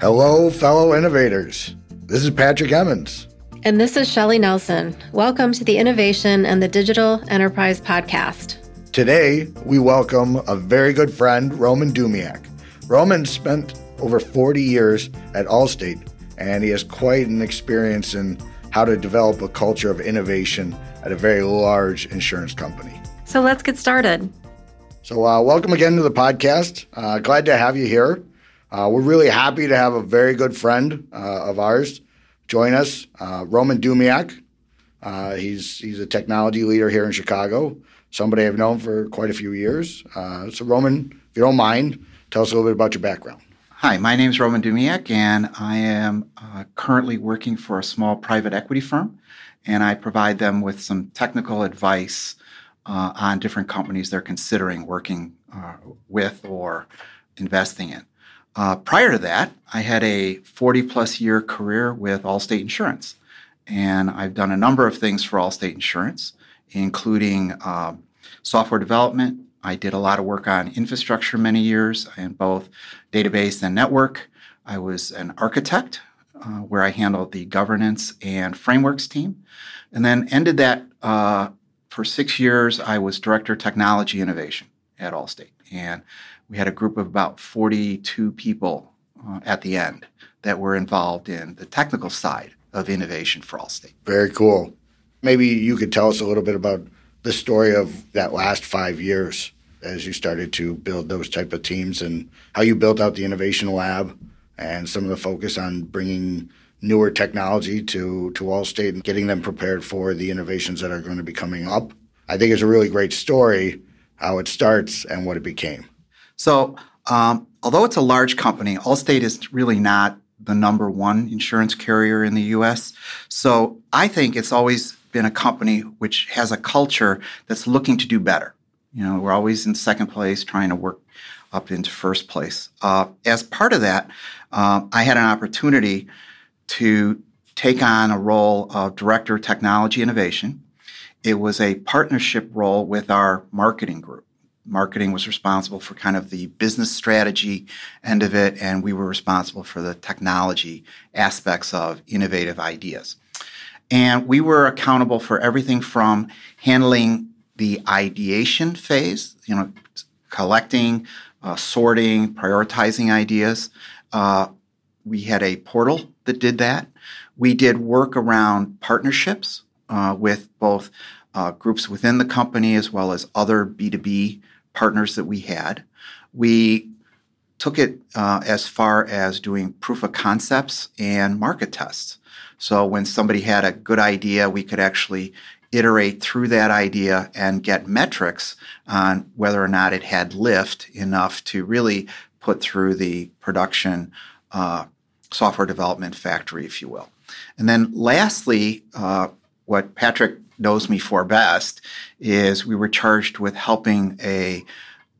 Hello, fellow innovators. This is Patrick Emmons. And this is Shelly Nelson. Welcome to the Innovation and the Digital Enterprise Podcast. Today, we welcome a very good friend, Roman Dumiak. Roman spent over 40 years at Allstate, and he has quite an experience in how to develop a culture of innovation at a very large insurance company. So let's get started. So, uh, welcome again to the podcast. Uh, glad to have you here. Uh, we're really happy to have a very good friend uh, of ours join us, uh, Roman Dumiak. Uh, he's he's a technology leader here in Chicago. Somebody I've known for quite a few years. so, Roman, if you don't mind, tell us a little bit about your background. Hi, my name is Roman Dumiak, and I am uh, currently working for a small private equity firm, and I provide them with some technical advice uh, on different companies they're considering working uh, with or investing in. Uh, prior to that, I had a 40 plus year career with Allstate Insurance, and I've done a number of things for Allstate Insurance, including um, software development, I did a lot of work on infrastructure many years in both database and network. I was an architect uh, where I handled the governance and frameworks team. And then ended that uh, for six years. I was director of technology innovation at Allstate. And we had a group of about 42 people uh, at the end that were involved in the technical side of innovation for Allstate. Very cool. Maybe you could tell us a little bit about the story of that last five years as you started to build those type of teams and how you built out the innovation lab and some of the focus on bringing newer technology to to Allstate and getting them prepared for the innovations that are going to be coming up. I think it's a really great story how it starts and what it became. So, um, although it's a large company, Allstate is really not the number one insurance carrier in the U.S. So, I think it's always been a company which has a culture that's looking to do better. You know, we're always in second place, trying to work up into first place. Uh, as part of that, uh, I had an opportunity to take on a role of director of technology innovation. It was a partnership role with our marketing group. Marketing was responsible for kind of the business strategy end of it, and we were responsible for the technology aspects of innovative ideas. And we were accountable for everything from handling the ideation phase, you know, collecting, uh, sorting, prioritizing ideas. Uh, we had a portal that did that. We did work around partnerships uh, with both uh, groups within the company as well as other B2B partners that we had. We took it uh, as far as doing proof of concepts and market tests. So when somebody had a good idea, we could actually iterate through that idea and get metrics on whether or not it had lift enough to really put through the production uh, software development factory, if you will. And then lastly, uh, what Patrick knows me for best is we were charged with helping a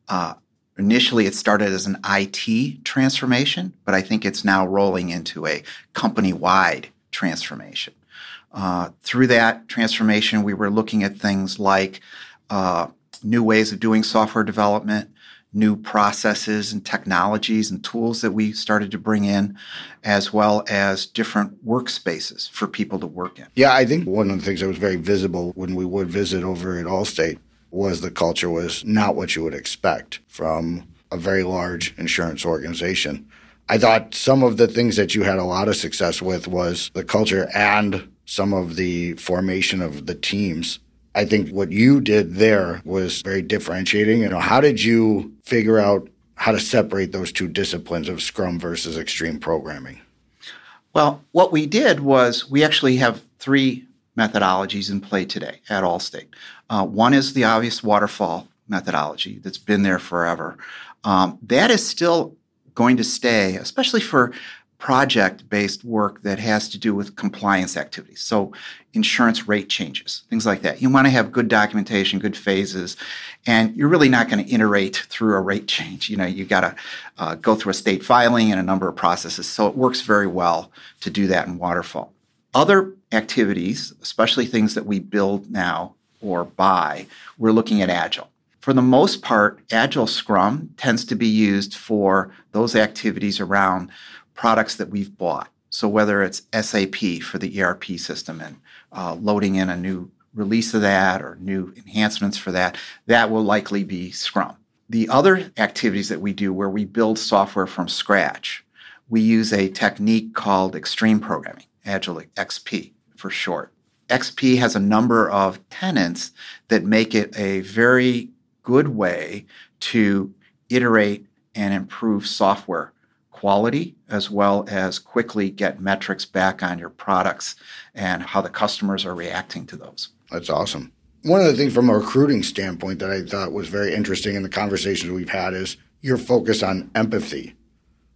uh, initially it started as an IT transformation, but I think it's now rolling into a company wide transformation. Uh, through that transformation, we were looking at things like uh, new ways of doing software development, new processes and technologies and tools that we started to bring in, as well as different workspaces for people to work in. Yeah, I think one of the things that was very visible when we would visit over at Allstate was the culture was not what you would expect from a very large insurance organization. I thought some of the things that you had a lot of success with was the culture and some of the formation of the teams. I think what you did there was very differentiating. You know, how did you figure out how to separate those two disciplines of Scrum versus extreme programming? Well, what we did was we actually have three methodologies in play today at Allstate. Uh, one is the obvious waterfall methodology that's been there forever. Um, that is still going to stay, especially for project based work that has to do with compliance activities. So, insurance rate changes, things like that. You want to have good documentation, good phases, and you're really not going to iterate through a rate change. You know, you got to uh, go through a state filing and a number of processes. So, it works very well to do that in Waterfall. Other activities, especially things that we build now or buy, we're looking at Agile. For the most part, Agile Scrum tends to be used for those activities around products that we've bought. So whether it's SAP for the ERP system and uh, loading in a new release of that or new enhancements for that, that will likely be Scrum. The other activities that we do where we build software from scratch, we use a technique called extreme programming, Agile XP for short. XP has a number of tenets that make it a very good way to iterate and improve software quality as well as quickly get metrics back on your products and how the customers are reacting to those. That's awesome. One of the things from a recruiting standpoint that I thought was very interesting in the conversations we've had is your focus on empathy,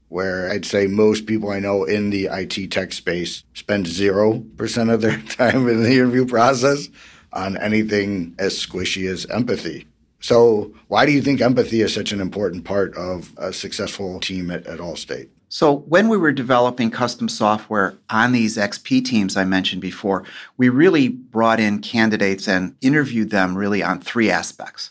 where I'd say most people I know in the IT tech space spend 0% of their time in the interview process on anything as squishy as empathy. So, why do you think empathy is such an important part of a successful team at, at Allstate? So, when we were developing custom software on these XP teams I mentioned before, we really brought in candidates and interviewed them really on three aspects.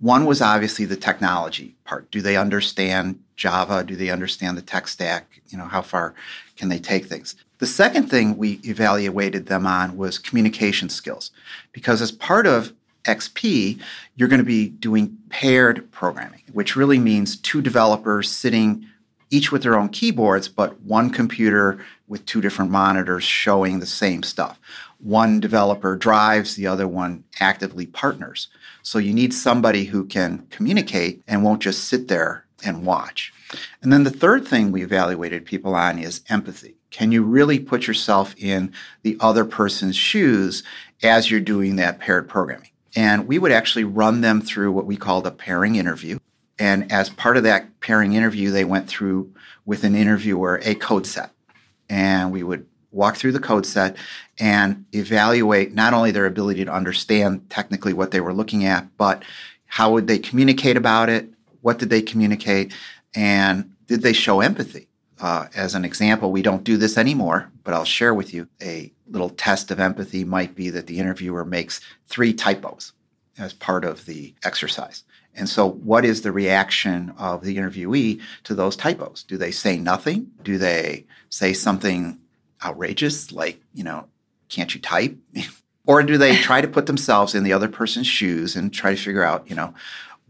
One was obviously the technology part. Do they understand Java? Do they understand the tech stack? You know, how far can they take things? The second thing we evaluated them on was communication skills, because as part of XP, you're going to be doing paired programming, which really means two developers sitting each with their own keyboards, but one computer with two different monitors showing the same stuff. One developer drives, the other one actively partners. So you need somebody who can communicate and won't just sit there and watch. And then the third thing we evaluated people on is empathy. Can you really put yourself in the other person's shoes as you're doing that paired programming? And we would actually run them through what we called a pairing interview. And as part of that pairing interview, they went through with an interviewer a code set. And we would walk through the code set and evaluate not only their ability to understand technically what they were looking at, but how would they communicate about it? What did they communicate? And did they show empathy? Uh, as an example, we don't do this anymore, but I'll share with you a little test of empathy might be that the interviewer makes three typos as part of the exercise. And so, what is the reaction of the interviewee to those typos? Do they say nothing? Do they say something outrageous like, you know, can't you type? or do they try to put themselves in the other person's shoes and try to figure out, you know,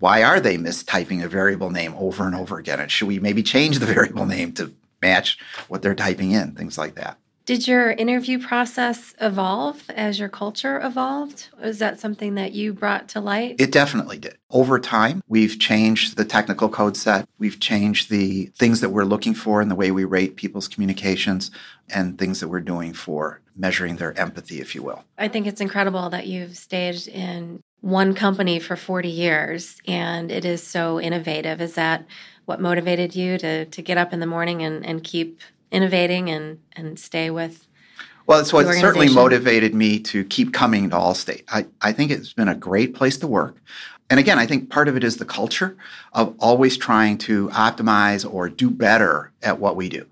why are they mistyping a variable name over and over again? And should we maybe change the variable name to match what they're typing in, things like that. Did your interview process evolve as your culture evolved? Was that something that you brought to light? It definitely did. Over time, we've changed the technical code set. We've changed the things that we're looking for in the way we rate people's communications and things that we're doing for measuring their empathy, if you will. I think it's incredible that you've stayed in one company for 40 years and it is so innovative. Is that what motivated you to to get up in the morning and, and keep innovating and and stay with well, it's what certainly motivated me to keep coming to Allstate. I, I think it's been a great place to work. And again, I think part of it is the culture of always trying to optimize or do better at what we do.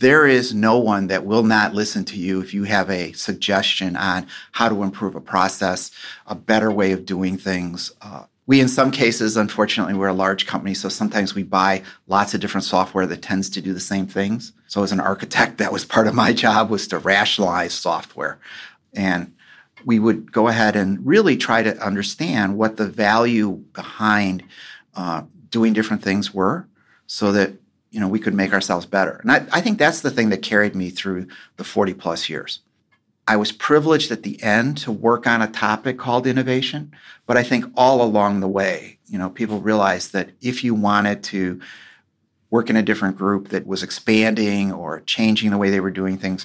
There is no one that will not listen to you if you have a suggestion on how to improve a process, a better way of doing things, uh, we in some cases unfortunately we're a large company so sometimes we buy lots of different software that tends to do the same things. So as an architect that was part of my job was to rationalize software. And we would go ahead and really try to understand what the value behind uh, doing different things were so that you know we could make ourselves better and I, I think that's the thing that carried me through the 40 plus years I was privileged at the end to work on a topic called innovation, but I think all along the way, you know, people realized that if you wanted to work in a different group that was expanding or changing the way they were doing things,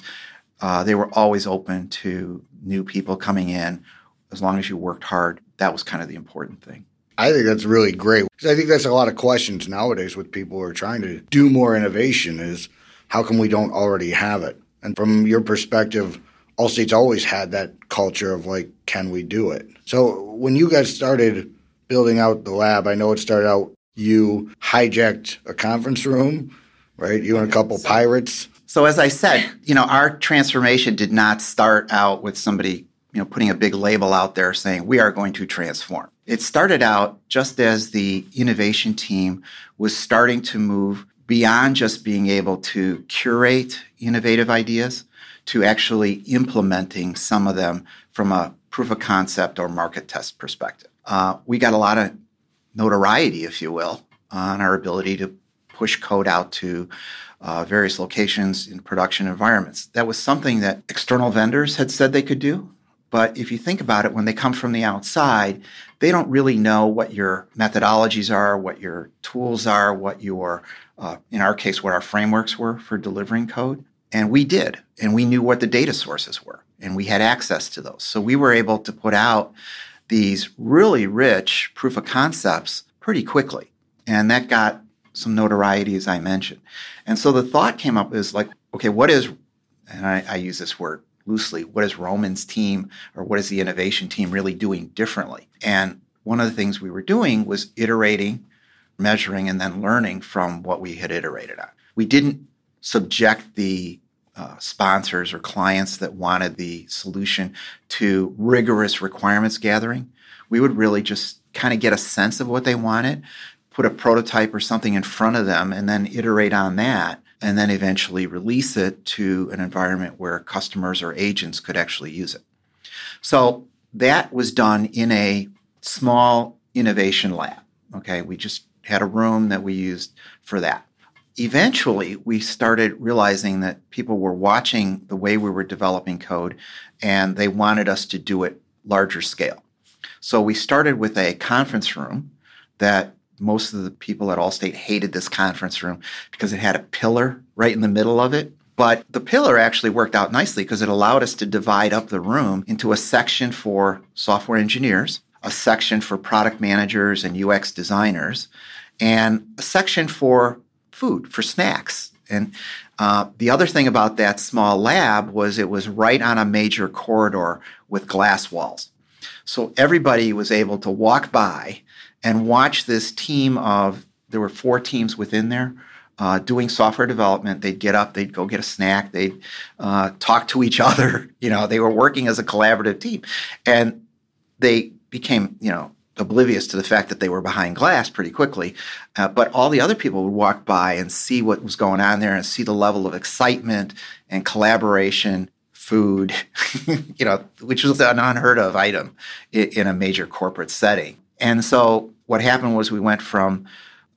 uh, they were always open to new people coming in. As long as you worked hard, that was kind of the important thing. I think that's really great. I think that's a lot of questions nowadays with people who are trying to do more innovation is how come we don't already have it? And from your perspective, Allstate's always had that culture of like, can we do it? So when you guys started building out the lab, I know it started out you hijacked a conference room, right? You and a couple pirates. So as I said, you know, our transformation did not start out with somebody you know, putting a big label out there saying we are going to transform. It started out just as the innovation team was starting to move beyond just being able to curate innovative ideas to actually implementing some of them from a proof of concept or market test perspective. Uh, we got a lot of notoriety, if you will, on our ability to push code out to uh, various locations in production environments. That was something that external vendors had said they could do. But if you think about it, when they come from the outside, they don't really know what your methodologies are, what your tools are, what your, uh, in our case, what our frameworks were for delivering code. And we did. And we knew what the data sources were. And we had access to those. So we were able to put out these really rich proof of concepts pretty quickly. And that got some notoriety, as I mentioned. And so the thought came up is like, okay, what is, and I, I use this word loosely, what is Roman's team or what is the innovation team really doing differently? And one of the things we were doing was iterating, measuring, and then learning from what we had iterated on. We didn't subject the uh, sponsors or clients that wanted the solution to rigorous requirements gathering. We would really just kind of get a sense of what they wanted, put a prototype or something in front of them, and then iterate on that, and then eventually release it to an environment where customers or agents could actually use it. So that was done in a small innovation lab. Okay, we just had a room that we used for that eventually we started realizing that people were watching the way we were developing code and they wanted us to do it larger scale. So we started with a conference room that most of the people at Allstate hated this conference room because it had a pillar right in the middle of it. But the pillar actually worked out nicely because it allowed us to divide up the room into a section for software engineers, a section for product managers and UX designers, and a section for food for snacks. And uh, the other thing about that small lab was it was right on a major corridor with glass walls. So everybody was able to walk by and watch this team of, there were four teams within there. Uh, doing software development, they'd get up, they'd go get a snack, they'd uh, talk to each other. You know, they were working as a collaborative team, and they became, you know, oblivious to the fact that they were behind glass pretty quickly. Uh, but all the other people would walk by and see what was going on there and see the level of excitement and collaboration, food, you know, which was an unheard of item in, in a major corporate setting. And so what happened was we went from,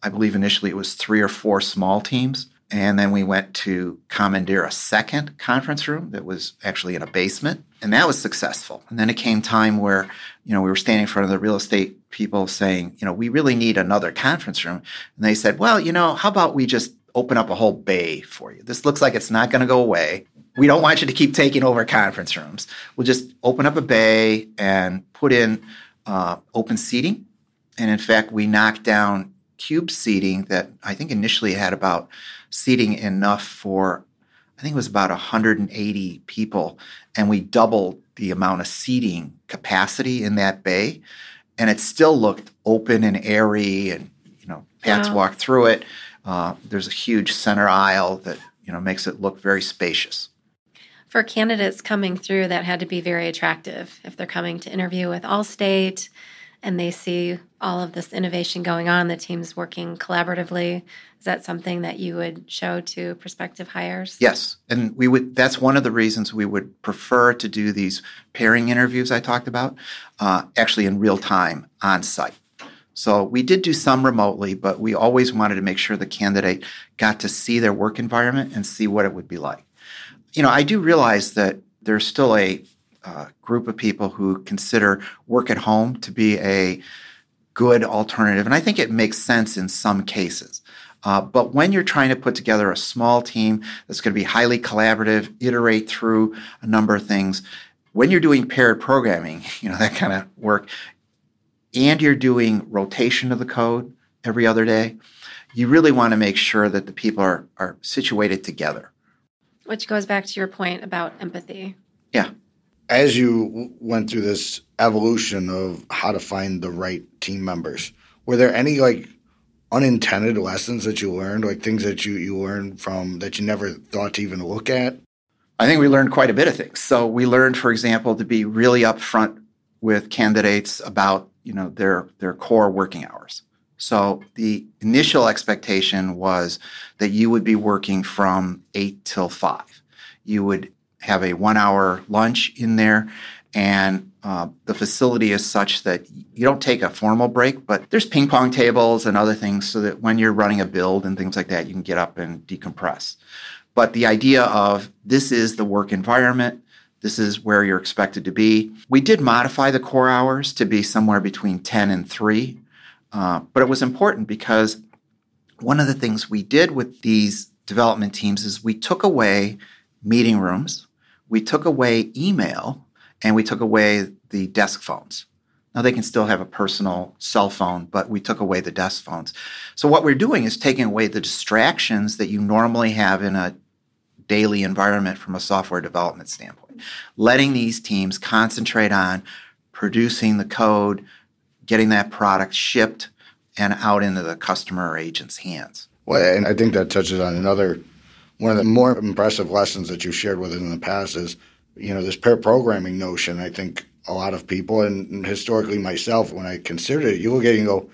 I believe initially it was three or four small teams. And then we went to commandeer a second conference room that was actually in a basement and that was successful. And then it came time where, you know, we were standing in front of the real estate people saying, you know, we really need another conference room. And they said, well, you know, how about we just open up a whole bay for you? This looks like it's not going to go away. We don't want you to keep taking over conference rooms. We'll just open up a bay and put in uh, open seating. And in fact, we knocked down cube seating that I think initially had about seating enough for I think it was about 180 people, and we doubled the amount of seating capacity in that bay, and it still looked open and airy. And you know, Pat's wow. walked through it. Uh, there's a huge center aisle that you know makes it look very spacious. For candidates coming through, that had to be very attractive if they're coming to interview with Allstate and they see all of this innovation going on, the team's working collaboratively. Is that something that you would show to prospective hires? Yes, and we would. That's one of the reasons we would prefer to do these pairing interviews I talked about, uh, actually in real time on site. So we did do some remotely, but we always wanted to make sure the candidate got to see their work environment and see what it would be like. You know, I do realize that there's still a uh, group of people who consider work at home to be a good alternative. And I think it makes sense in some cases. Uh, but when you're trying to put together a small team that's going to be highly collaborative, iterate through a number of things, when you're doing paired programming, you know, that kind of work, and you're doing rotation of the code every other day, you really want to make sure that the people are, are situated together. Which goes back to your point about empathy. Yeah as you went through this evolution of how to find the right team members, were there any like unintended lessons that you learned, like things that you, you learned from that you never thought to even look at? I think we learned quite a bit of things. So we learned, for example, to be really upfront with candidates about you know their their core working hours. So the initial expectation was that you would be working from eight till five. You would have a one hour lunch in there, and uh, the facility is such that you don't take a formal break, but there's ping pong tables and other things so that when you're running a build and things like that, you can get up and decompress. But the idea of this is the work environment, this is where you're expected to be. We did modify the core hours to be somewhere between 10 and 3, uh, but it was important because one of the things we did with these development teams is we took away meeting rooms, we took away email, and we took away the desk phones. Now they can still have a personal cell phone, but we took away the desk phones. So what we're doing is taking away the distractions that you normally have in a daily environment from a software development standpoint. Letting these teams concentrate on producing the code, getting that product shipped and out into the customer or agent's hands. Well, and I think that touches on another one of the more impressive lessons that you've shared with us in the past is, you know, this pair programming notion. I think a lot of people, and historically myself, when I considered it, you look at it and go,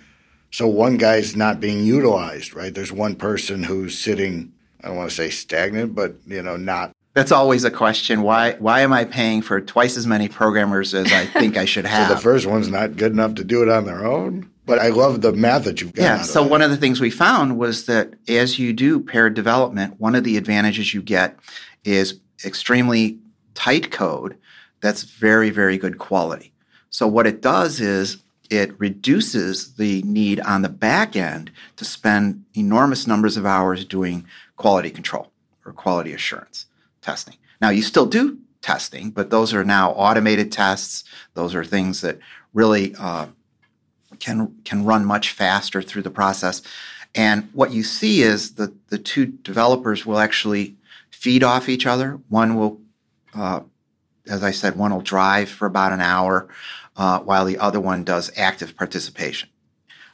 so one guy's not being utilized, right? There's one person who's sitting, I don't want to say stagnant, but, you know, not that's always a question. Why why am I paying for twice as many programmers as I think I should have? so the first one's not good enough to do it on their own. But I love the math that you've got. Yeah. So one of the things we found was that as you do paired development, one of the advantages you get is extremely tight code that's very very good quality. So what it does is it reduces the need on the back end to spend enormous numbers of hours doing quality control or quality assurance testing. Now, you still do testing, but those are now automated tests. Those are things that really uh, can can run much faster through the process. And what you see is that the two developers will actually feed off each other. One will, uh, as I said, one will drive for about an hour, uh, while the other one does active participation.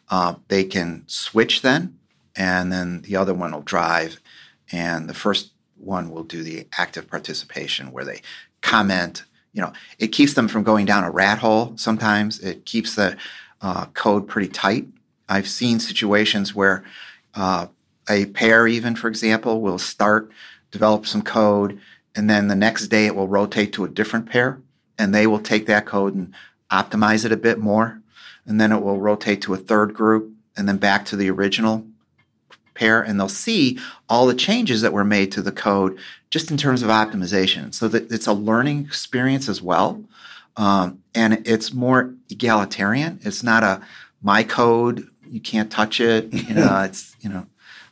Uh, they can switch then, and then the other one will drive, and the first one will do the active participation where they comment. You know, it keeps them from going down a rat hole. Sometimes it keeps the uh, code pretty tight. I've seen situations where uh, a pair, even for example, will start develop some code, and then the next day it will rotate to a different pair, and they will take that code and optimize it a bit more, and then it will rotate to a third group, and then back to the original pair and they'll see all the changes that were made to the code just in terms of optimization. So that it's a learning experience as well. Um, and it's more egalitarian. It's not a my code, you can't touch it. You know, it's, you know,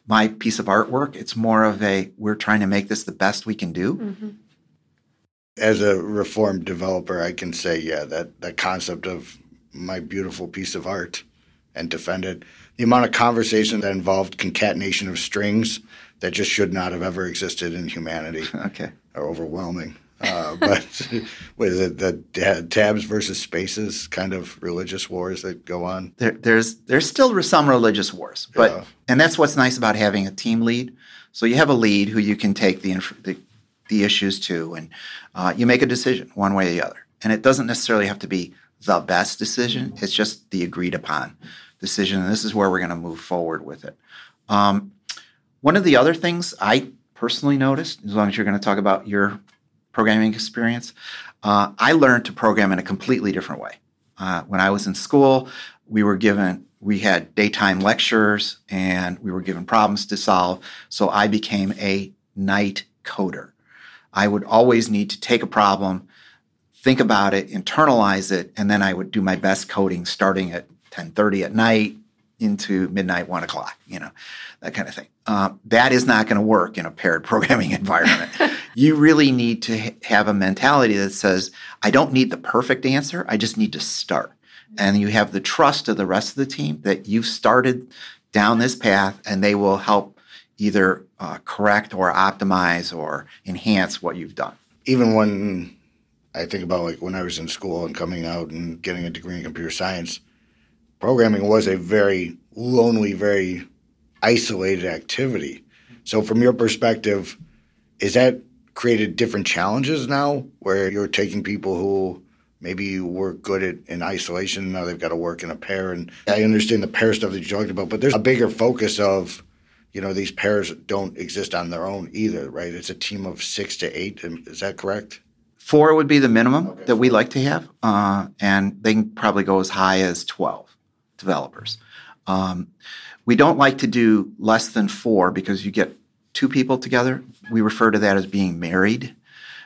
my piece of artwork. It's more of a we're trying to make this the best we can do. Mm-hmm. As a reformed developer, I can say, yeah, that that concept of my beautiful piece of art and defend it the amount of conversation that involved concatenation of strings that just should not have ever existed in humanity okay. are overwhelming. Uh, but with it the tabs versus spaces kind of religious wars that go on? There, there's there's still some religious wars, but yeah. and that's what's nice about having a team lead. So you have a lead who you can take the the, the issues to, and uh, you make a decision one way or the other. And it doesn't necessarily have to be the best decision; it's just the agreed upon decision, and this is where we're going to move forward with it. Um, one of the other things I personally noticed, as long as you're going to talk about your programming experience, uh, I learned to program in a completely different way. Uh, when I was in school, we were given we had daytime lectures and we were given problems to solve. So I became a night coder. I would always need to take a problem, think about it, internalize it, and then I would do my best coding starting at 10.30 at night into midnight, 1 o'clock, you know, that kind of thing. Uh, that is not going to work in a paired programming environment. you really need to ha- have a mentality that says, I don't need the perfect answer, I just need to start. And you have the trust of the rest of the team that you've started down this path and they will help either uh, correct or optimize or enhance what you've done. Even when I think about like when I was in school and coming out and getting a degree in computer science, programming was a very lonely, very isolated activity. So, from your perspective, is that created different challenges now where you're taking people who maybe were good at in isolation now they've got to work in a pair and i understand the pair stuff that you talked about but there's a bigger focus of you know these pairs don't exist on their own either right it's a team of six to eight is that correct four would be the minimum okay. that we like to have uh, and they can probably go as high as 12 developers um, we don't like to do less than four because you get two people together we refer to that as being married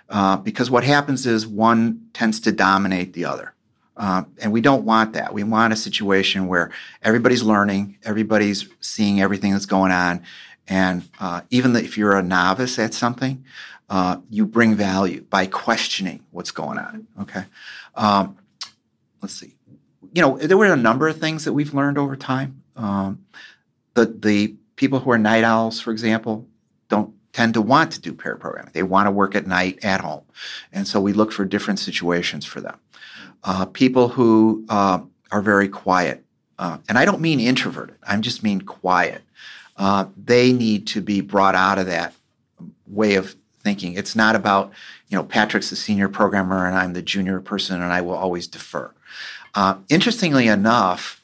uh, because what happens is one tends to dominate the other. Uh, and we don't want that. We want a situation where everybody's learning, everybody's seeing everything that's going on. And uh, even if you're a novice at something, uh, you bring value by questioning what's going on. Okay. Um, let's see. You know, there were a number of things that we've learned over time. Um, the the people who are night owls, for example, don't tend to want to do pair programming. They want to work at night at home. And so we look for different situations for them. Uh, people who uh, are very quiet, uh, and I don't mean introverted, I just mean quiet. Uh, they need to be brought out of that way of thinking. It's not about, you know, Patrick's the senior programmer and I'm the junior person and I will always defer. Uh, interestingly enough,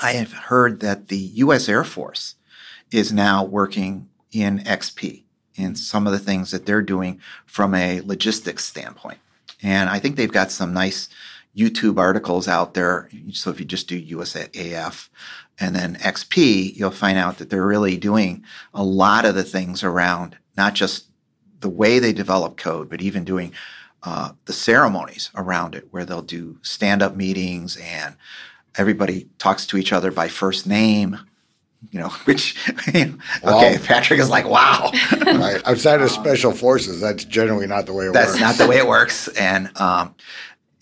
I have heard that the U.S. Air Force is now working in XP in some of the things that they're doing from a logistics standpoint. And I think they've got some nice YouTube articles out there. So if you just do USAF and then XP, you'll find out that they're really doing a lot of the things around not just the way they develop code, but even doing uh, the ceremonies around it, where they'll do stand up meetings and everybody talks to each other by first name you know, which, you know, okay, Patrick is like, wow. right. Outside of special forces, that's generally not the way it that's works. That's not the way it works. And, um,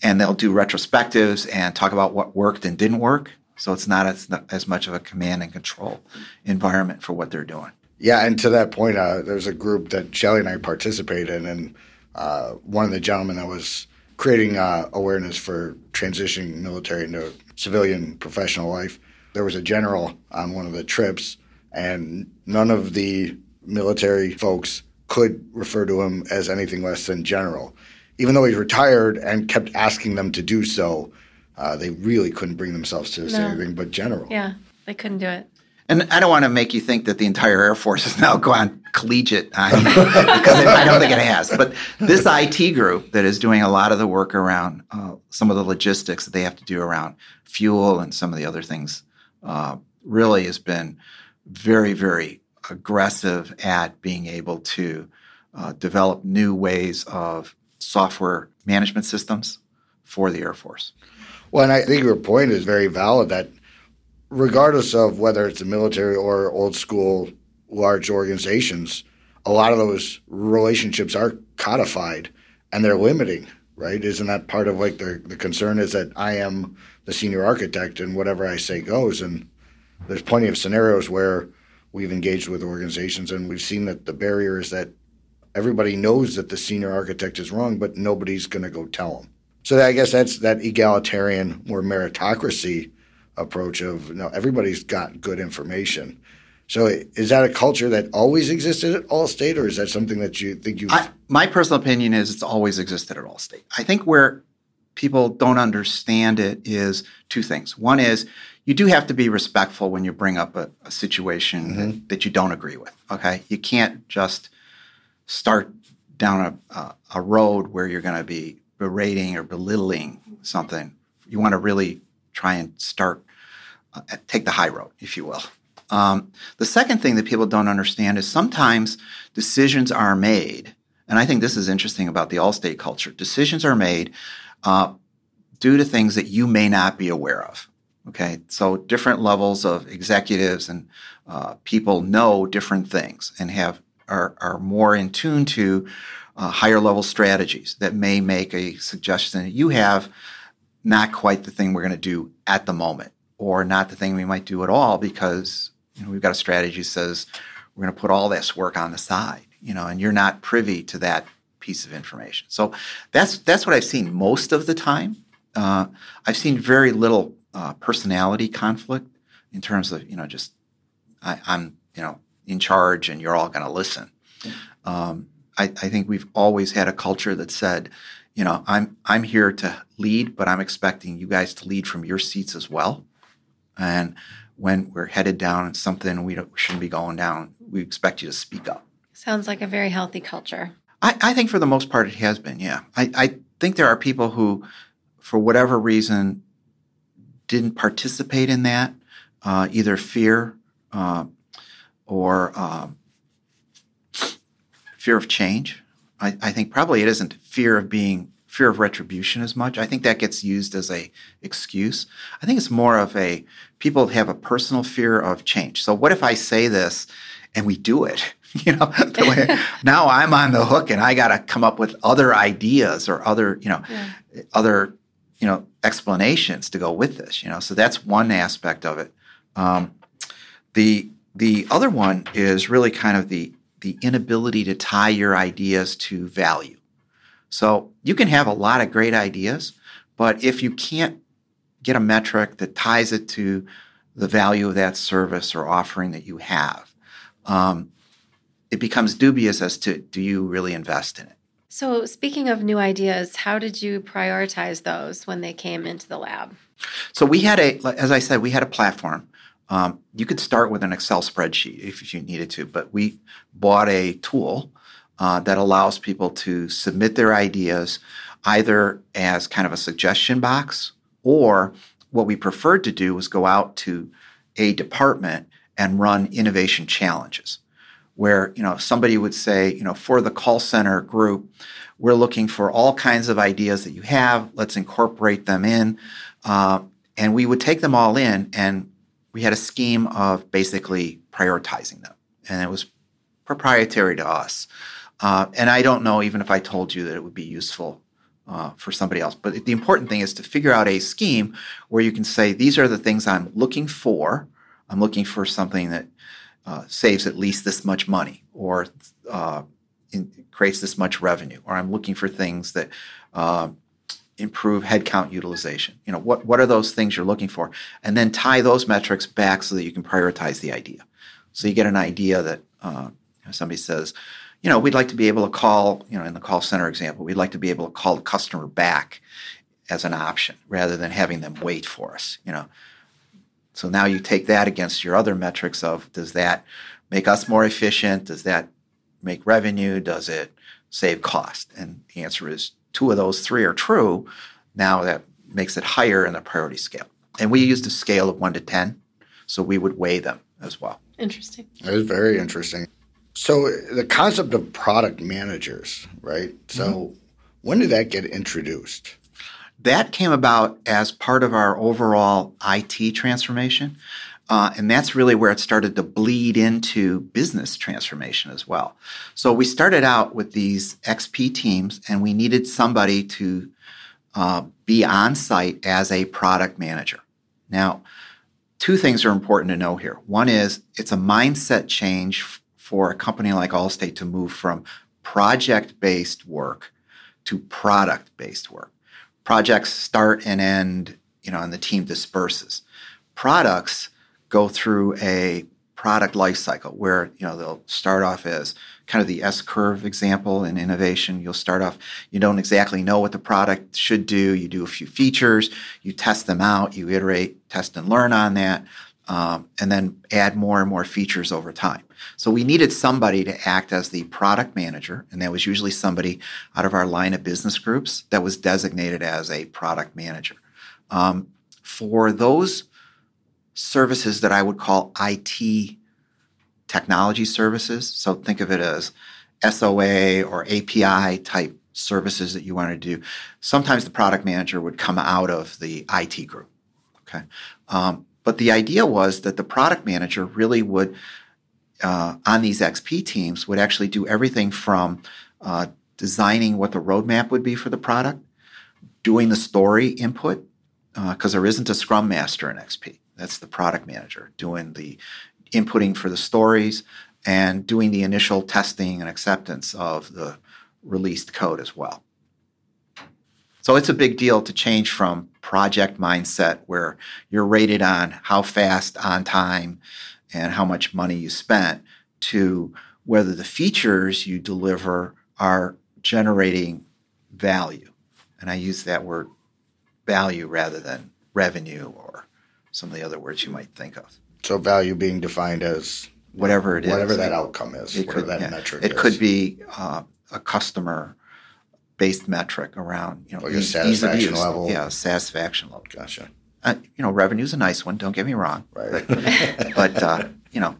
and they'll do retrospectives and talk about what worked and didn't work. So it's not as, as much of a command and control environment for what they're doing. Yeah, and to that point, uh, there's a group that Shelly and I participate in, and uh, one of the gentlemen that was creating uh, awareness for transitioning military into civilian professional life there was a general on one of the trips, and none of the military folks could refer to him as anything less than general. Even though he's retired and kept asking them to do so, uh, they really couldn't bring themselves to say anything but general. Yeah, they couldn't do it. And I don't want to make you think that the entire Air Force has now gone collegiate because I don't think it has. But this IT group that is doing a lot of the work around uh, some of the logistics that they have to do around fuel and some of the other things uh, really has been very, very aggressive at being able to uh, develop new ways of software management systems for the Air Force. Well, and I think your point is very valid that regardless of whether it's the military or old school large organizations, a lot of those relationships are codified and they're limiting, right? Isn't that part of like the, the concern is that I am the senior architect, and whatever I say goes. And there's plenty of scenarios where we've engaged with organizations, and we've seen that the barrier is that everybody knows that the senior architect is wrong, but nobody's going to go tell them. So I guess that's that egalitarian or meritocracy approach of you know everybody's got good information. So is that a culture that always existed at Allstate, or is that something that you think you? My personal opinion is it's always existed at Allstate. I think where people don't understand it is two things. One is you do have to be respectful when you bring up a, a situation mm-hmm. that, that, you don't agree with. Okay, you can't just start down a, a, a road where you're going to be berating or belittling something. You want to really try and start uh, take the high road, if you will. Um, the second thing that people don't understand is sometimes decisions are made, and I think this is interesting about the Allstate culture. Decisions are made uh, due to things that you may not be aware of. Okay, so different levels of executives and uh, people know different things and have are, are more in tune to uh, higher level strategies that may make a suggestion that you have not quite the thing we're going to do at the moment, or not the thing we might do at all because you know, we've got a strategy that says we're going to put all this work on the side, you know, and you're not privy to that piece of information. So that's that's what I've seen most of the time. Uh, I've seen very little uh, personality conflict in terms of you know just I, am you know in charge and you're all going to listen. Um, I, I think we've always had a culture that said, you know, I'm I'm here to lead, but I'm expecting you guys to lead from your seats as well. And when we're headed down something we, we shouldn't be going down, we expect you to speak up. Sounds like a very healthy culture. I, I think for the most part it has been, yeah. I, I think there are people who, for whatever reason, didn't participate in that, uh, either fear uh, or uh, fear of change. I, I, think probably it isn't fear of being fear of retribution as much. I think that gets used as a excuse. I think it's more of a people have a personal fear of change. So what if I say this and we do it? You know, now I'm on the hook and I got to come up with other ideas or other, you know, yeah. other, you know, explanations to go with this. You know, so that's one aspect of it. Um, the the other one is really kind of the the inability to tie your ideas to value. So you can have a lot of great ideas, but if you can't get a metric that ties it to the value of that service or offering that you have, um, it becomes dubious as to do you really invest in it. So, speaking of new ideas, how did you prioritize those when they came into the lab? So, we had a, as I said, we had a platform um, you could start with an Excel spreadsheet if you needed to, but we bought a tool uh, that allows people to submit their ideas either as kind of a suggestion box or what we preferred to do was go out to a department and run innovation challenges where you know somebody would say you know for the call center group we're looking for all kinds of ideas that you have. Let's incorporate them in. Uh, and we would take them all in and we had a scheme of basically prioritizing them, and it was proprietary to us. Uh, and I don't know even if I told you that it would be useful uh, for somebody else. But the important thing is to figure out a scheme where you can say, these are the things I'm looking for. I'm looking for something that uh, saves at least this much money or uh, in, creates this much revenue, or I'm looking for things that uh, improve headcount utilization. You know, what, what are those things you're looking for? And then tie those metrics back so that you can prioritize the idea. So you get an idea that uh, somebody says, you know, we'd like to be able to call, you know, in the call center example, we'd like to be able to call the customer back as an option rather than having them wait for us, you know. So now you take that against your other metrics of does that make us more efficient? Does that make revenue? Does it save cost? And the answer is two of those three are true, now that makes it higher in the priority scale. And we used a scale of one to 10, so we would weigh them as well. Interesting. That is very interesting. So the concept of product managers, right? So mm-hmm. when did that get introduced? That came about as part of our overall IT transformation. Uh, and that's really where it started to bleed into business transformation as well. So we started out with these XP teams, and we needed somebody to uh, be on site as a product manager. Now, two things are important to know here. One is it's a mindset change for a company like Allstate to move from project based work to product based work. Projects start and end, you know, and the team disperses. Products go through a product life cycle where you know they'll start off as kind of the S curve example in innovation. You'll start off you don't exactly know what the product should do. You do a few features, you test them out, you iterate, test and learn on that, um, and then add more and more features over time. So we needed somebody to act as the product manager, and that was usually somebody out of our line of business groups that was designated as a product manager. Um, for those services that I would call IT technology services. So think of it as SOA or API type services that you want to do. Sometimes the product manager would come out of the IT group. Okay. Um, but the idea was that the product manager really would, uh, on these XP teams, would actually do everything from uh, designing what the roadmap would be for the product, doing the story input, because uh, there isn't a scrum master in XP. That's the product manager doing the inputting for the stories and doing the initial testing and acceptance of the released code as well. So it's a big deal to change from project mindset where you're rated on how fast on time and how much money you spent to whether the features you deliver are generating value. And I use that word value rather than revenue or some of the other words you might think of. So value being defined as whatever it is, whatever that outcome is, it could, that yeah. metric It is. could be uh, a customer based metric around you know Like a ease, ease of satisfaction use. level. Yeah, satisfaction level. Gotcha. Uh, you know, revenue's a nice one. Don't get me wrong. Right. but uh, you know,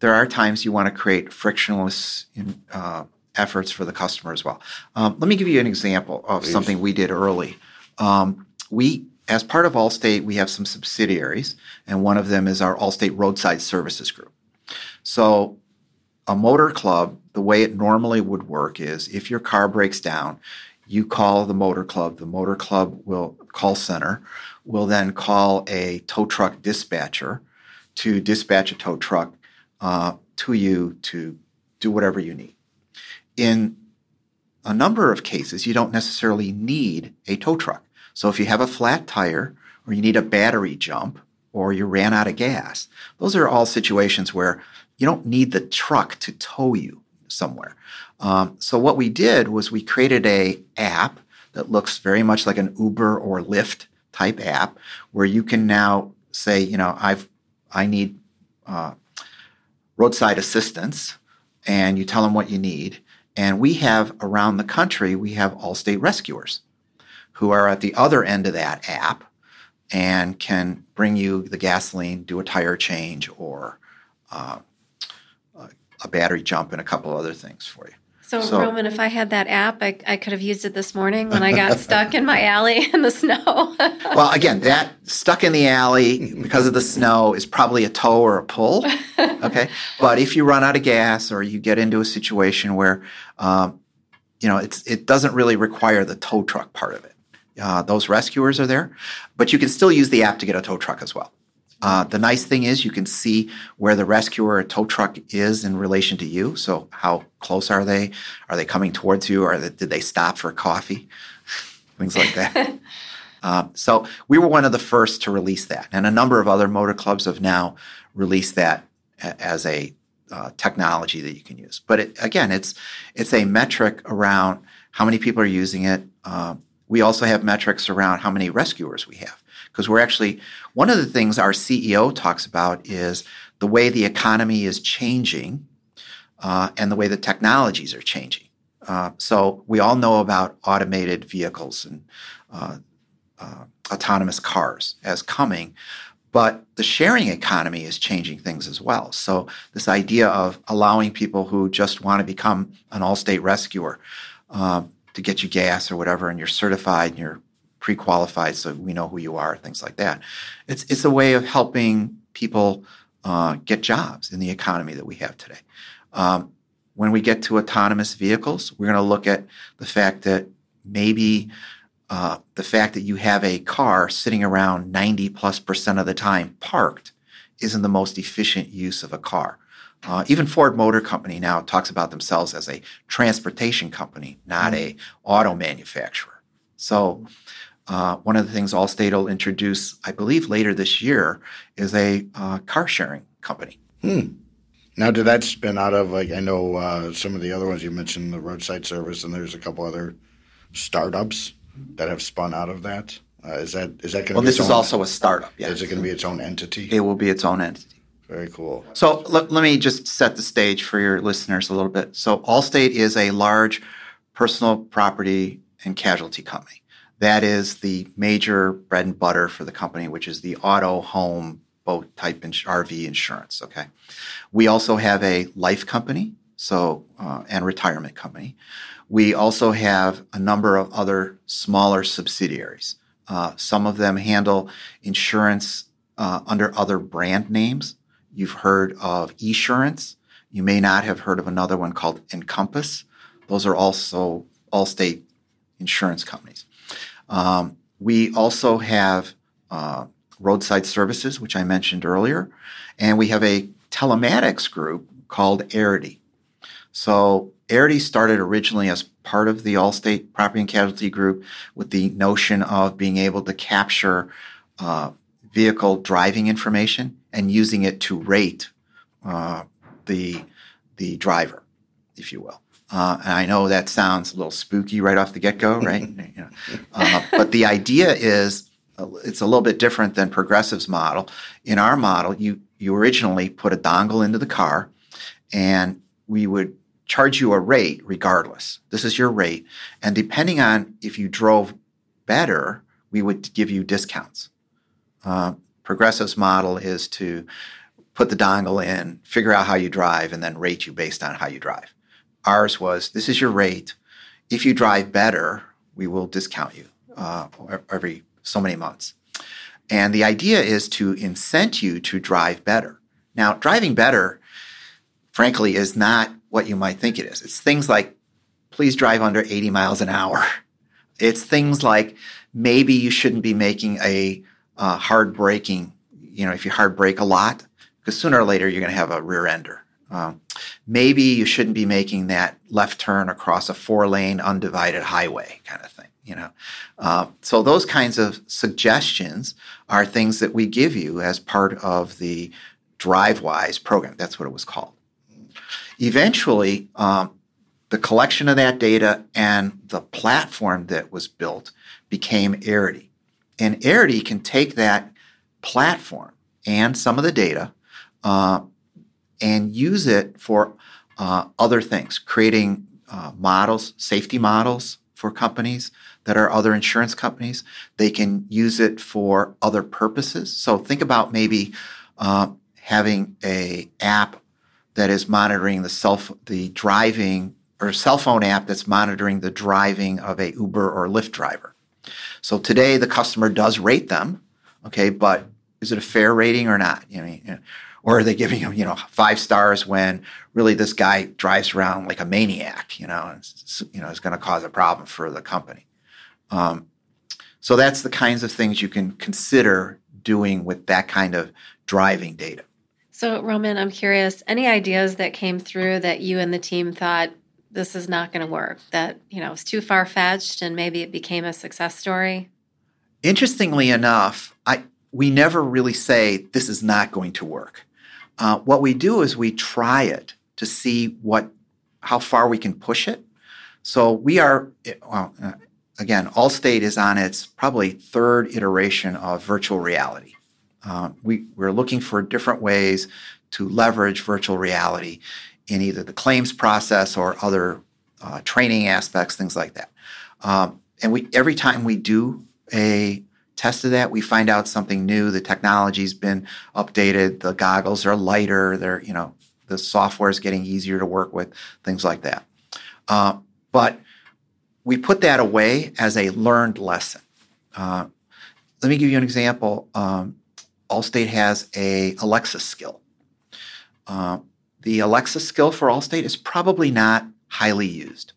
there are times you want to create frictionless in, uh, efforts for the customer as well. Um, let me give you an example of Please. something we did early. Um, we, as part of Allstate, we have some subsidiaries, and one of them is our Allstate Roadside Services Group. So, a motor club, the way it normally would work is if your car breaks down, you call the motor club. The motor club will call center will then call a tow truck dispatcher to dispatch a tow truck uh, to you to do whatever you need. In a number of cases, you don't necessarily need a tow truck. So if you have a flat tire, or you need a battery jump, or you ran out of gas, those are all situations where you don't need the truck to tow you somewhere. Um, so what we did was we created a app that looks very much like an Uber or Lyft type app, where you can now say, you know, I've I need uh, roadside assistance, and you tell them what you need. And we have around the country, we have Allstate rescuers who are at the other end of that app and can bring you the gasoline, do a tire change, or uh, a battery jump, and a couple other things for you. So, So- Roman, if I had that app, I, I could have used it this morning when I got stuck in my alley in the snow. Well, again, that stuck in the alley because of the snow is probably a tow or a pull. Okay. But if you run out of gas or you get into a situation where, um, you know, it's, it doesn't really require the tow truck part of it. Uh, those rescuers are there, but you can still use the app to get a tow truck as well. Uh, the nice thing is you can see where the rescuer or tow truck is in relation to you. So how close are they? Are they coming towards you? Or did they stop for coffee? Things like that. Uh, so we were one of the first to release that, and a number of other motor clubs have now released that as a uh, technology that you can use. But it, again, it's it's a metric around how many people are using it. Um, we also have metrics around how many rescuers we have because we're actually one of the things our CEO talks about is the way the economy is changing uh, and the way the technologies are changing. Uh, so we all know about automated vehicles and uh, uh, autonomous cars as coming, but the sharing economy is changing things as well. So this idea of allowing people who just want to become an Allstate rescuer um, to get you gas or whatever, and you're certified and you're pre-qualified, so we know who you are, things like that. It's it's a way of helping people uh, get jobs in the economy that we have today. Um, when we get to autonomous vehicles, we're going to look at the fact that maybe uh, the fact that you have a car sitting around 90 plus percent of the time parked isn't the most efficient use of a car. Uh, even Ford Motor Company now talks about themselves as a transportation company, not a auto manufacturer. So, uh, one of the things Allstate will introduce, I believe, later this year, is a uh, car sharing company. Now, did that spin out of like I know uh, some of the other ones you mentioned, the roadside service, and there's a couple other startups that have spun out of that. Uh, is that is that going to Well, be this is own- also a startup. Yeah, Is it going to be its own entity? it will be its own entity. Very cool. So let, let me just set the stage for your listeners a little bit. So Allstate is a large personal property and casualty company. That is the major bread and butter for the company, which is the auto, home, boat type ins- RV insurance. Okay. We also have a life company, so uh, and retirement company. We also have a number of other smaller subsidiaries. Uh, some of them handle insurance uh, under other brand names. You've heard of Esurance. You may not have heard of another one called Encompass. Those are also Allstate insurance companies. Um, we also have uh, roadside services, which I mentioned earlier, and we have a telematics group called Arity. So Arity started originally as part of the Allstate Property and Casualty Group with the notion of being able to capture uh, vehicle driving information and using it to rate uh, the the driver, if you will. Uh, and I know that sounds a little spooky right off the get go, right? you know, uh, but the idea is uh, it's a little bit different than Progressive's model. In our model, you you originally put a dongle into the car, and we would charge you a rate regardless. This is your rate, and depending on if you drove better, we would give you discounts. Uh, Progressive's model is to put the dongle in, figure out how you drive, and then rate you based on how you drive. Ours was this is your rate. If you drive better, we will discount you uh, every so many months. And the idea is to incent you to drive better. Now, driving better, frankly, is not what you might think it is. It's things like please drive under 80 miles an hour. It's things like maybe you shouldn't be making a uh, hard braking, you know, if you hard brake a lot, because sooner or later you're going to have a rear ender. Um, maybe you shouldn't be making that left turn across a four lane undivided highway kind of thing you know? Uh, so those kinds of suggestions are things that we give you as part of the drivewise program. That's what it was called. Eventually um, the collection of that data and the platform that was built became arity. And arity can take that platform and some of the data uh, and use it for uh, other things creating uh, models safety models for companies that are other insurance companies. They can use it for other purposes. So think about maybe uh, having a app that is monitoring the self the driving or cell phone app that's monitoring the driving of a Uber or Lyft driver. So today the customer does rate them, okay, but is it a fair rating or not? You know, you know, or are they giving him you know five stars when really this guy drives around like a maniac? You know, you know, is going to cause a problem for the company. Um, so that's the kinds of things you can consider doing with that kind of driving data. So, Roman, I'm curious any ideas that came through that you and the team thought this is not going to work, that, you know, it's too far fetched and maybe it became a success story? Interestingly enough, I, we never really say this is not going to work. Uh, what we do is we try it to see what how far we can push it. So we are well, uh, again, Allstate is on its probably third iteration of virtual reality. Uh, we, we're looking for different ways to leverage virtual reality in either the claims process or other uh, training aspects, things like that. Um, and we every time we do a test of that, we find out something new. The technology's been updated. The goggles are lighter. They're you know the software is getting easier to work with, things like that. Uh, but we put that away as a learned lesson. Uh, let me give you an example. Um, Allstate has a Alexa skill. Uh, the Alexa skill for Allstate is probably not highly used,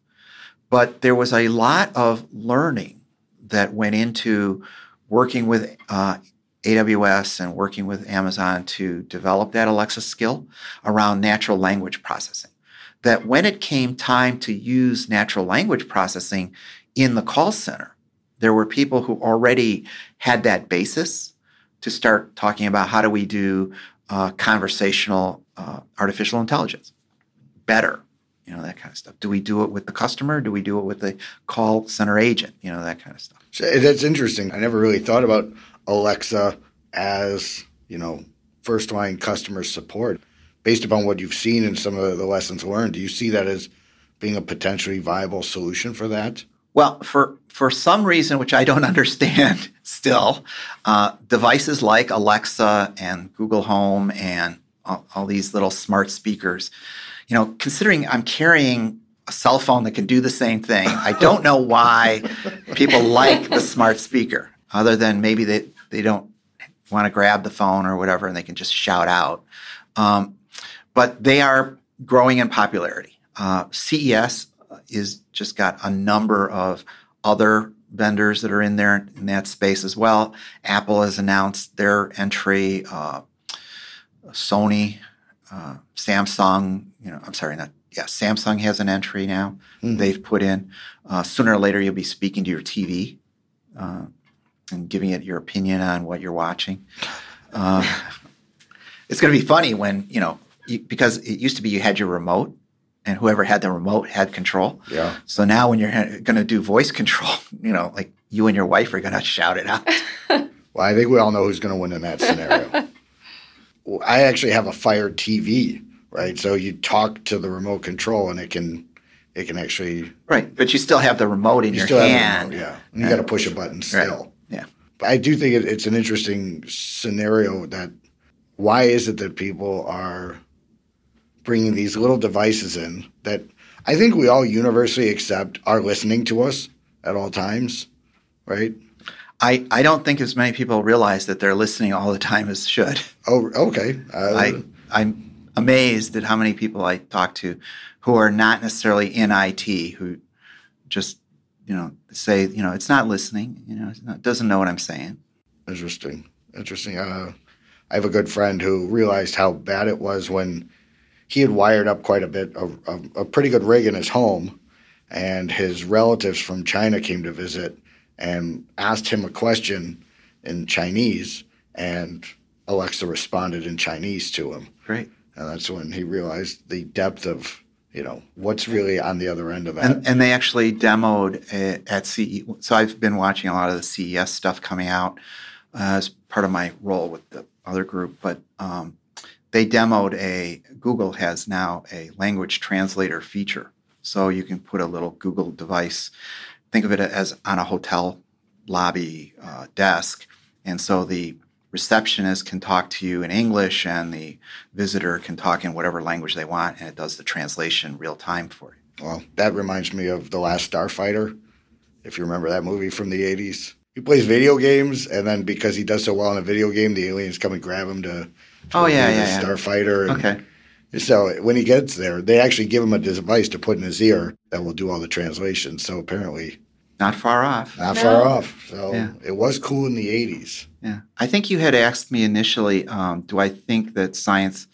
but there was a lot of learning that went into working with uh, AWS and working with Amazon to develop that Alexa skill around natural language processing. That when it came time to use natural language processing in the call center, there were people who already had that basis to start talking about how do we do uh, conversational uh, artificial intelligence better, you know, that kind of stuff. Do we do it with the customer? Do we do it with the call center agent? You know, that kind of stuff. So that's interesting. I never really thought about Alexa as, you know, first line customer support based upon what you've seen and some of the lessons learned, do you see that as being a potentially viable solution for that? Well, for for some reason which I don't understand still, uh, devices like Alexa and Google Home and all, all these little smart speakers, you know, considering I'm carrying a cell phone that can do the same thing, I don't know why people like the smart speaker, other than maybe they they don't want to grab the phone or whatever and they can just shout out. Um, but they are growing in popularity. Uh, CES is just got a number of other vendors that are in there in that space as well. Apple has announced their entry. Uh, Sony, uh, Samsung, you know, I'm sorry, not yeah, Samsung has an entry now. Mm-hmm. They've put in. Uh, sooner or later, you'll be speaking to your TV uh, and giving it your opinion on what you're watching. Uh, it's going to be funny when you know because it used to be you had your remote and whoever had the remote had control. Yeah. So now when you're going to do voice control, you know, like you and your wife are going to shout it out. Well, I think we all know who's going to win in that scenario. I actually have a Fire TV, right? So you talk to the remote control, and it can it can actually right, but you still have the remote in you your still have the hand. remote, yeah. And you got to push a button still. Yeah. But I do think it, it's an interesting scenario that why is it that people are bringing these little devices in that I think we all universally accept are listening to us at all times, right? I, I don't think as many people realize that they're listening all the time as should. Oh, okay. Uh, I I'm amazed at how many people I talk to who are not necessarily in IT who just you know say you know it's not listening you know it doesn't know what I'm saying. Interesting. Interesting. Uh, I have a good friend who realized how bad it was when he had wired up quite a bit, a, a, a pretty good rig in his home, and his relatives from China came to visit and asked him a question in Chinese, and Alexa responded in Chinese to him. Great. And that's when he realized the depth of, you know, what's really on the other end of that. And, and they actually demoed uh, at CE. So I've been watching a lot of the CES stuff coming out uh, as part of my role with the other group. But um, they demoed a Google has now a language translator feature, so you can put a little Google device. Think of it as on a hotel lobby uh, desk, and so the receptionist can talk to you in English, and the visitor can talk in whatever language they want, and it does the translation real time for you. Well, that reminds me of The Last Starfighter, if you remember that movie from the 80s. He plays video games, and then because he does so well in a video game, the aliens come and grab him to, to Oh, yeah, yeah, yeah. Starfighter. And Okay. So when he gets there, they actually give him a device to put in his ear that will do all the translations. So apparently, Not far off. not No. far off. So Yeah. it was cool in the 80s. Yeah. I think you had asked me initially, um, do I think that science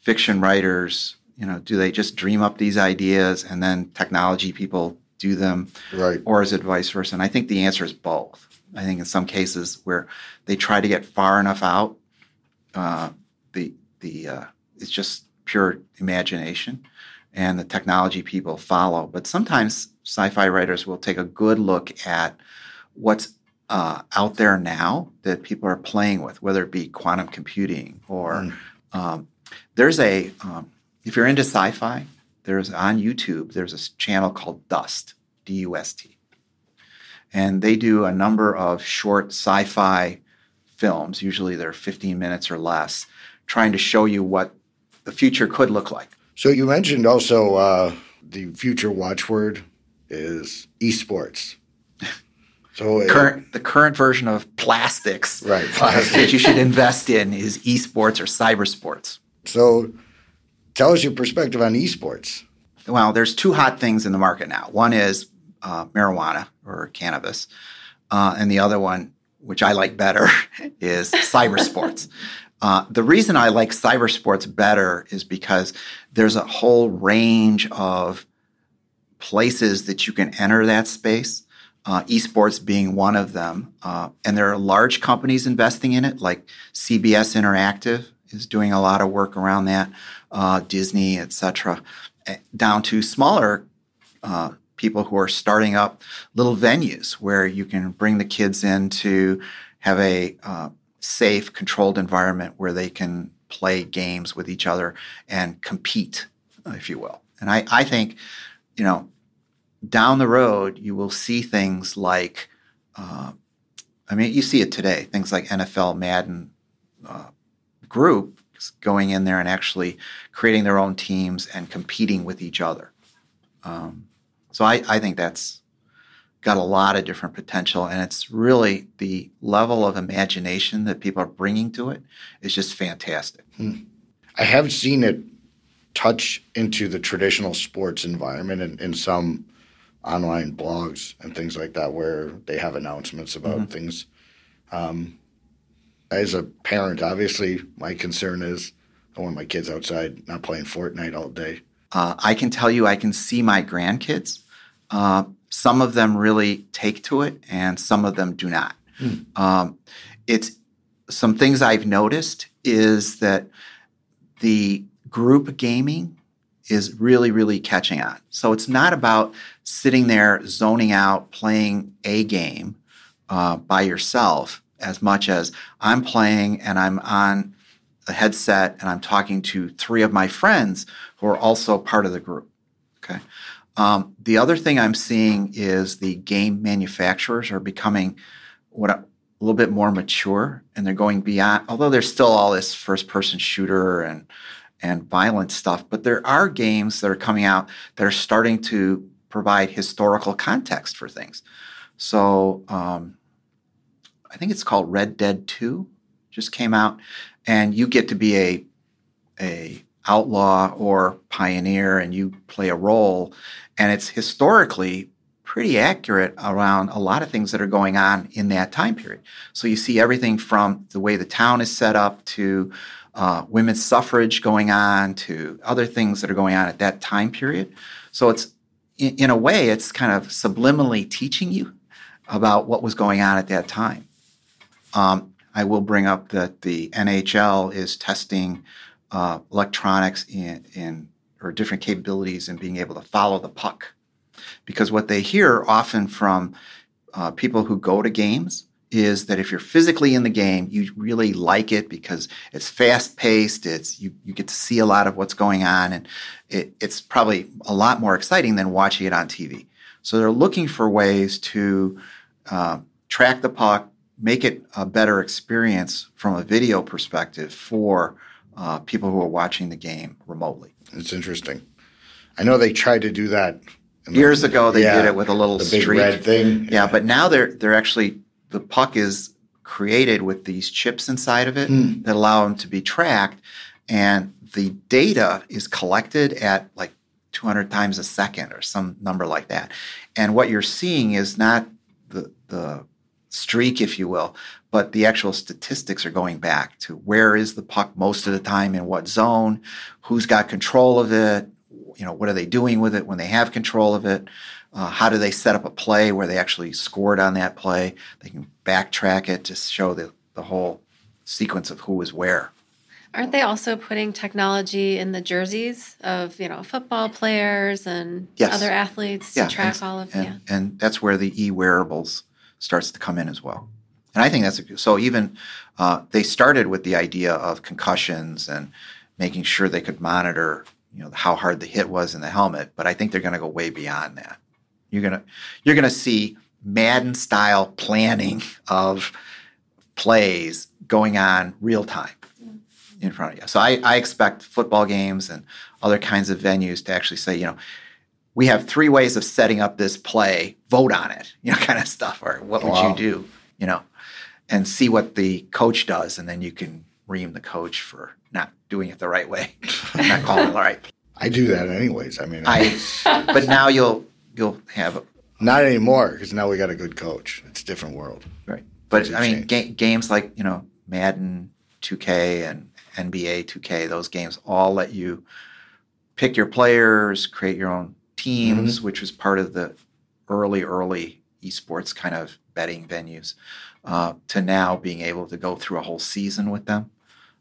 fiction writers, you know, do they just dream up these ideas and then technology people do them, Right. or is it vice versa? And I think the answer is both. I think in some cases where they try to get far enough out, uh, the the uh, it's just pure imagination, and the technology people follow. But sometimes sci-fi writers will take a good look at what's uh, out there now that people are playing with, whether it be quantum computing or Mm. um, there's a um, if you're into sci-fi, there's on YouTube there's a channel called Dust, D-U-S-T, and they do a number of short sci-fi films. Usually they're 15 minutes or less, trying to show you what the future could look like. So you mentioned also uh, the future watchword is esports. So it- Current the current version of plastics right. that you should invest in is esports or cyber sports. So tell us your perspective on esports. well, there's two hot things in the market now. One is uh, marijuana or cannabis, uh, and the other one, which I like better, is cyber sports. Uh, the reason I like cyber sports better is because there's a whole range of places that you can enter that space. Uh, esports being one of them, uh, and there are large companies investing in it, like CBS Interactive is doing a lot of work around that, uh, Disney, etc down to smaller uh, people who are starting up little venues where you can bring the kids in to have a uh, safe, controlled environment where they can play games with each other and compete, if you will. And I, I think, you know, down the road, you will see things like, uh, I mean, you see it today, things like NFL Madden uh, Group going in there and actually creating their own teams and competing with each other. Um, so I, I think that's got a lot of different potential, and it's really the level of imagination that people are bringing to it is just fantastic. I have seen it touch into the traditional sports environment in, in some online blogs and things like that where they have announcements about things. Um, as a parent, obviously, my concern is I want my kids outside not playing Fortnite all day. Uh, I can tell you, I can see my grandkids. Uh, some of them really take to it, and some of them do not. Um, it's some things I've noticed is that the group gaming is really, really catching on. So it's not about sitting there zoning out, playing a game uh, by yourself as much as I'm playing and I'm on a headset and I'm talking to three of my friends who are also part of the group. Okay. Um, the other thing I'm seeing is the game manufacturers are becoming what a, a little bit more mature and they're going beyond, although there's still all this first person shooter and and violent stuff, but there are games that are coming out that are starting to provide historical context for things. So um, I think it's called Red Dead 2, just came out, and you get to be a a outlaw or pioneer and you play a role and it's historically pretty accurate around a lot of things that are going on in that time period so you see everything from the way the town is set up to uh, women's suffrage going on to other things that are going on at that time period. So it's in, in a way it's kind of subliminally teaching you about what was going on at that time. Um, I will bring up that the NHL is testing uh, electronics in, in or different capabilities in being able to follow the puck, because what they hear often from uh, people who go to games is that if you're physically in the game, you really like it because it's fast paced. It's you, you get to see a lot of what's going on, and it, it's probably a lot more exciting than watching it on TV. So they're looking for ways to uh, track the puck, make it a better experience from a video perspective for uh, people who are watching the game remotely. It's interesting. I know they tried to do that years ago. They yeah, did it with a little the streak. red thing. Yeah, but now they're they're actually the puck is created with these chips inside of it mm. that allow them to be tracked, and the data is collected at like 200 times a second or some number like that. And what you're seeing is not the the streak, if you will, but the actual statistics are going back to where is the puck most of the time in what zone, who's got control of it, you know, what are they doing with it when they have control of it, uh, how do they set up a play where they actually scored on that play, they can backtrack it to show the, the whole sequence of who was where. Aren't they also putting technology in the jerseys of you know football players and yes. other athletes yeah. to track and, all of and, yeah. and that's where the e wearables starts to come in as well. And I think that's a, so. Even uh, they started with the idea of concussions and making sure they could monitor, you know, how hard the hit was in the helmet. But I think they're going to go way beyond that. You're gonna you're gonna see Madden style planning of plays going on real time in front of you. So I, I expect football games and other kinds of venues to actually say, you know, we have three ways of setting up this play. Vote on it, you know, kind of stuff. Or what would wow. you do, you know, and see what the coach does, and then you can ream the coach for not doing it the right way, not calling it right. I do that anyways. I mean, I. but now you'll you'll have a, not anymore because now we got a good coach. It's a different world, right? But I mean, ga- games like you know Madden 2K and NBA 2K, those games all let you pick your players, create your own teams, mm-hmm. which was part of the early, early esports kind of betting venues, uh, to now being able to go through a whole season with them.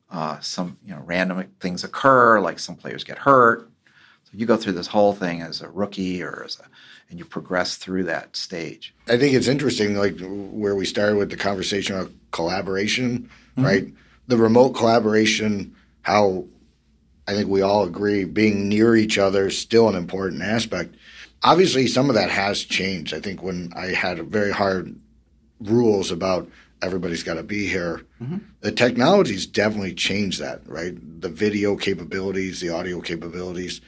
Uh, some you know random things occur, like some players get hurt. You go through this whole thing as a rookie or as a, and you progress through that stage. I think it's interesting, like where we started with the conversation of collaboration, mm-hmm. right? The remote collaboration, how I think we all agree being near each other is still an important aspect. Obviously, some of that has changed. I think when I had very hard rules about everybody's got to be here, mm-hmm. the technology's definitely changed that, right? The video capabilities, the audio capabilities.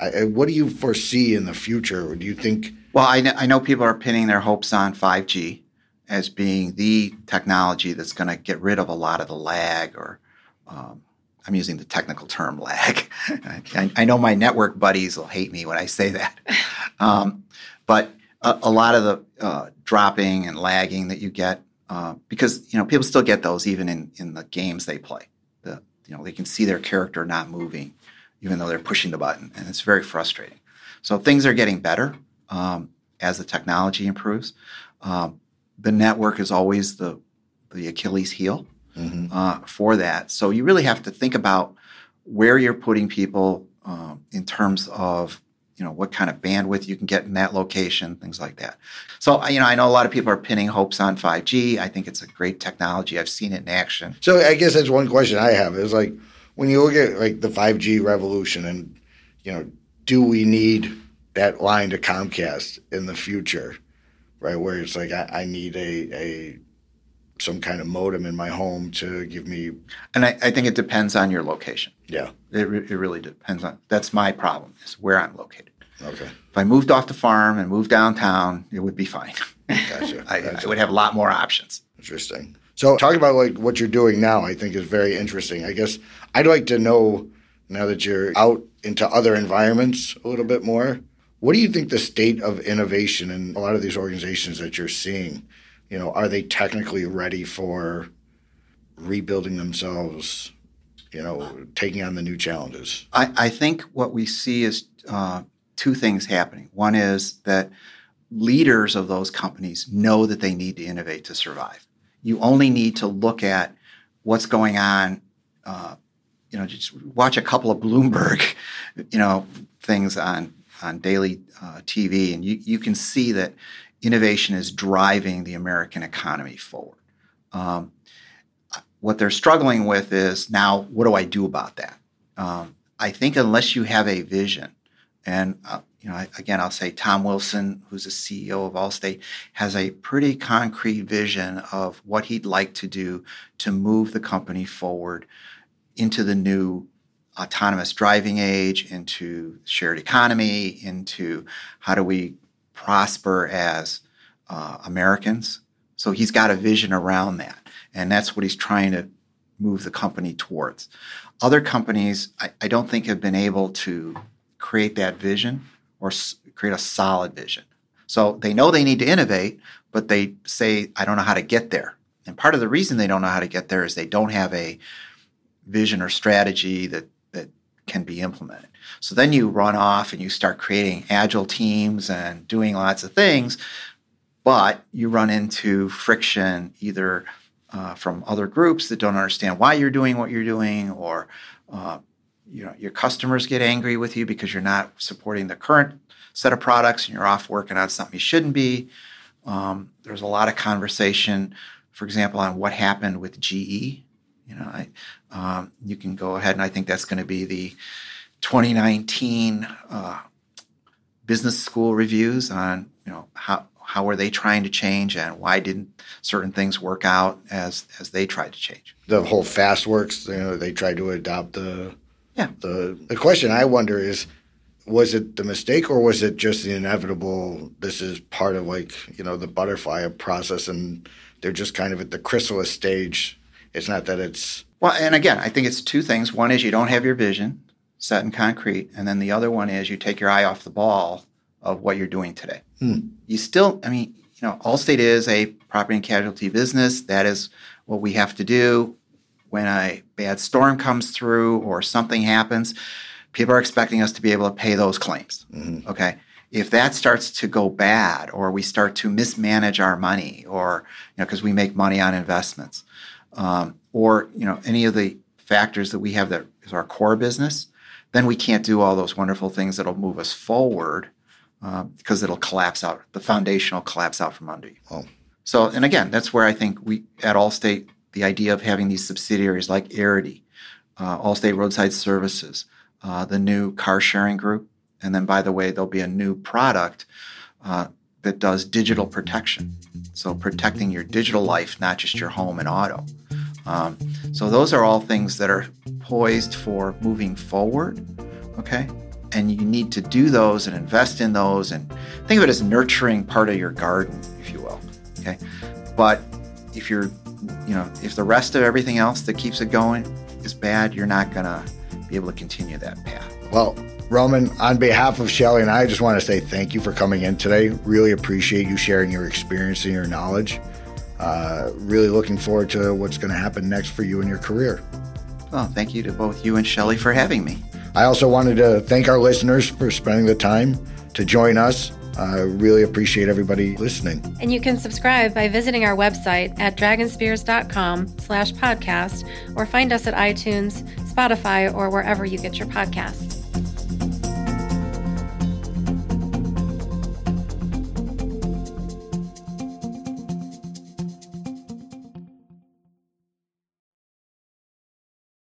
I, what do you foresee in the future? Do you think? Well, I know, I know people are pinning their hopes on 5G as being the technology that's going to get rid of a lot of the lag or um, I'm using the technical term lag. I, I, know my network buddies will hate me when I say that. Um, but a, a, lot of the uh, dropping and lagging that you get, uh, because you know people still get those even in, in the games they play. The you know they can see their character not moving, even though they're pushing the button, and it's very frustrating. So things are getting better um, as the technology improves. Um, the network is always the the Achilles heel mm-hmm. uh, for that. So you really have to think about where you're putting people, um, in terms of you know what kind of bandwidth you can get in that location, things like that. So you know, I know a lot of people are pinning hopes on 5G. I think it's a great technology. I've seen it in action. So I guess that's one question I have is like when you look at like the 5G revolution and you know, do we need that line to Comcast in the future, right? Where it's like I, I need a a some kind of modem in my home to give me. And I, I think it depends on your location. Yeah, it, re- it really depends on. That's my problem is where I'm located. Okay. If I moved off the farm and moved downtown, it would be fine. Gotcha. I, gotcha. I would have a lot more options. Interesting. So talking about like what you're doing now, I think is very interesting. I guess I'd like to know now that you're out into other environments a little bit more. What do you think the state of innovation in a lot of these organizations that you're seeing? You know, are they technically ready for rebuilding themselves? You know, taking on the new challenges. I, I think what we see is uh, two things happening. One is that leaders of those companies know that they need to innovate to survive. You only need to look at what's going on. Uh, you know, just watch a couple of Bloomberg, you know, things on on daily uh, TV, and you you can see that innovation is driving the American economy forward. Um, what they're struggling with is now, what do I do about that? Um, I think unless you have a vision, and uh, you know, again, I'll say Tom Wilson, who's the CEO of Allstate, has a pretty concrete vision of what he'd like to do to move the company forward into the new autonomous driving age, into shared economy, into how do we prosper as uh, Americans. So he's got a vision around that, and that's what he's trying to move the company towards. Other companies, I, I don't think, have been able to create that vision or s- create a solid vision. So they know they need to innovate, but they say, I don't know how to get there. And part of the reason they don't know how to get there is they don't have a vision or strategy that, that can be implemented. So then you run off and you start creating agile teams and doing lots of things, but you run into friction either uh, from other groups that don't understand why you're doing what you're doing or uh, you know your customers get angry with you because you're not supporting the current set of products and you're off working on something you shouldn't be. Um, there's a lot of conversation, for example, on what happened with GE. You know, I, um, you can go ahead and I think that's going to be the 2019 uh, business school reviews on you know how how were they trying to change and why didn't certain things work out as as they tried to change. The whole FastWorks, you know, they tried to adopt the yeah. The the question I wonder is was it the mistake or was it just the inevitable this is part of like, you know, the butterfly process and they're just kind of at the chrysalis stage. It's not that it's well, and again, I think it's two things. One is you don't have your vision set in concrete, and then the other one is you take your eye off the ball of what you're doing today. Hmm. You still, I mean, you know, Allstate is a property and casualty business. That is what we have to do. When a bad storm comes through or something happens, people are expecting us to be able to pay those claims. Mhm. Okay. If that starts to go bad, or we start to mismanage our money, or you know, because we make money on investments, um, or you know, any of the factors that we have that is our core business, then we can't do all those wonderful things that'll move us forward uh, because it'll collapse out. The foundation will collapse out from under you. Oh. So, and again, that's where I think we at Allstate, the idea of having these subsidiaries like Arity, uh, Allstate Roadside Services, uh, the new car sharing group, and then by the way, there'll be a new product uh, that does digital protection. So protecting your digital life, not just your home and auto. Um, so those are all things that are poised for moving forward. Okay. And you need to do those and invest in those and think of it as nurturing part of your garden, if you will. Okay. But if you're, you know, if the rest of everything else that keeps it going is bad, you're not going to be able to continue that path. Well, Roman, on behalf of Shelly and I, I just want to say thank you for coming in today. Really appreciate you sharing your experience and your knowledge. Uh, really looking forward to what's going to happen next for you in your career. Well, thank you to both you and Shelly for having me. I also wanted to thank our listeners for spending the time to join us. I uh, really appreciate everybody listening. And you can subscribe by visiting our website at dragonspears.com slash podcast or find us at iTunes, Spotify, or wherever you get your podcasts.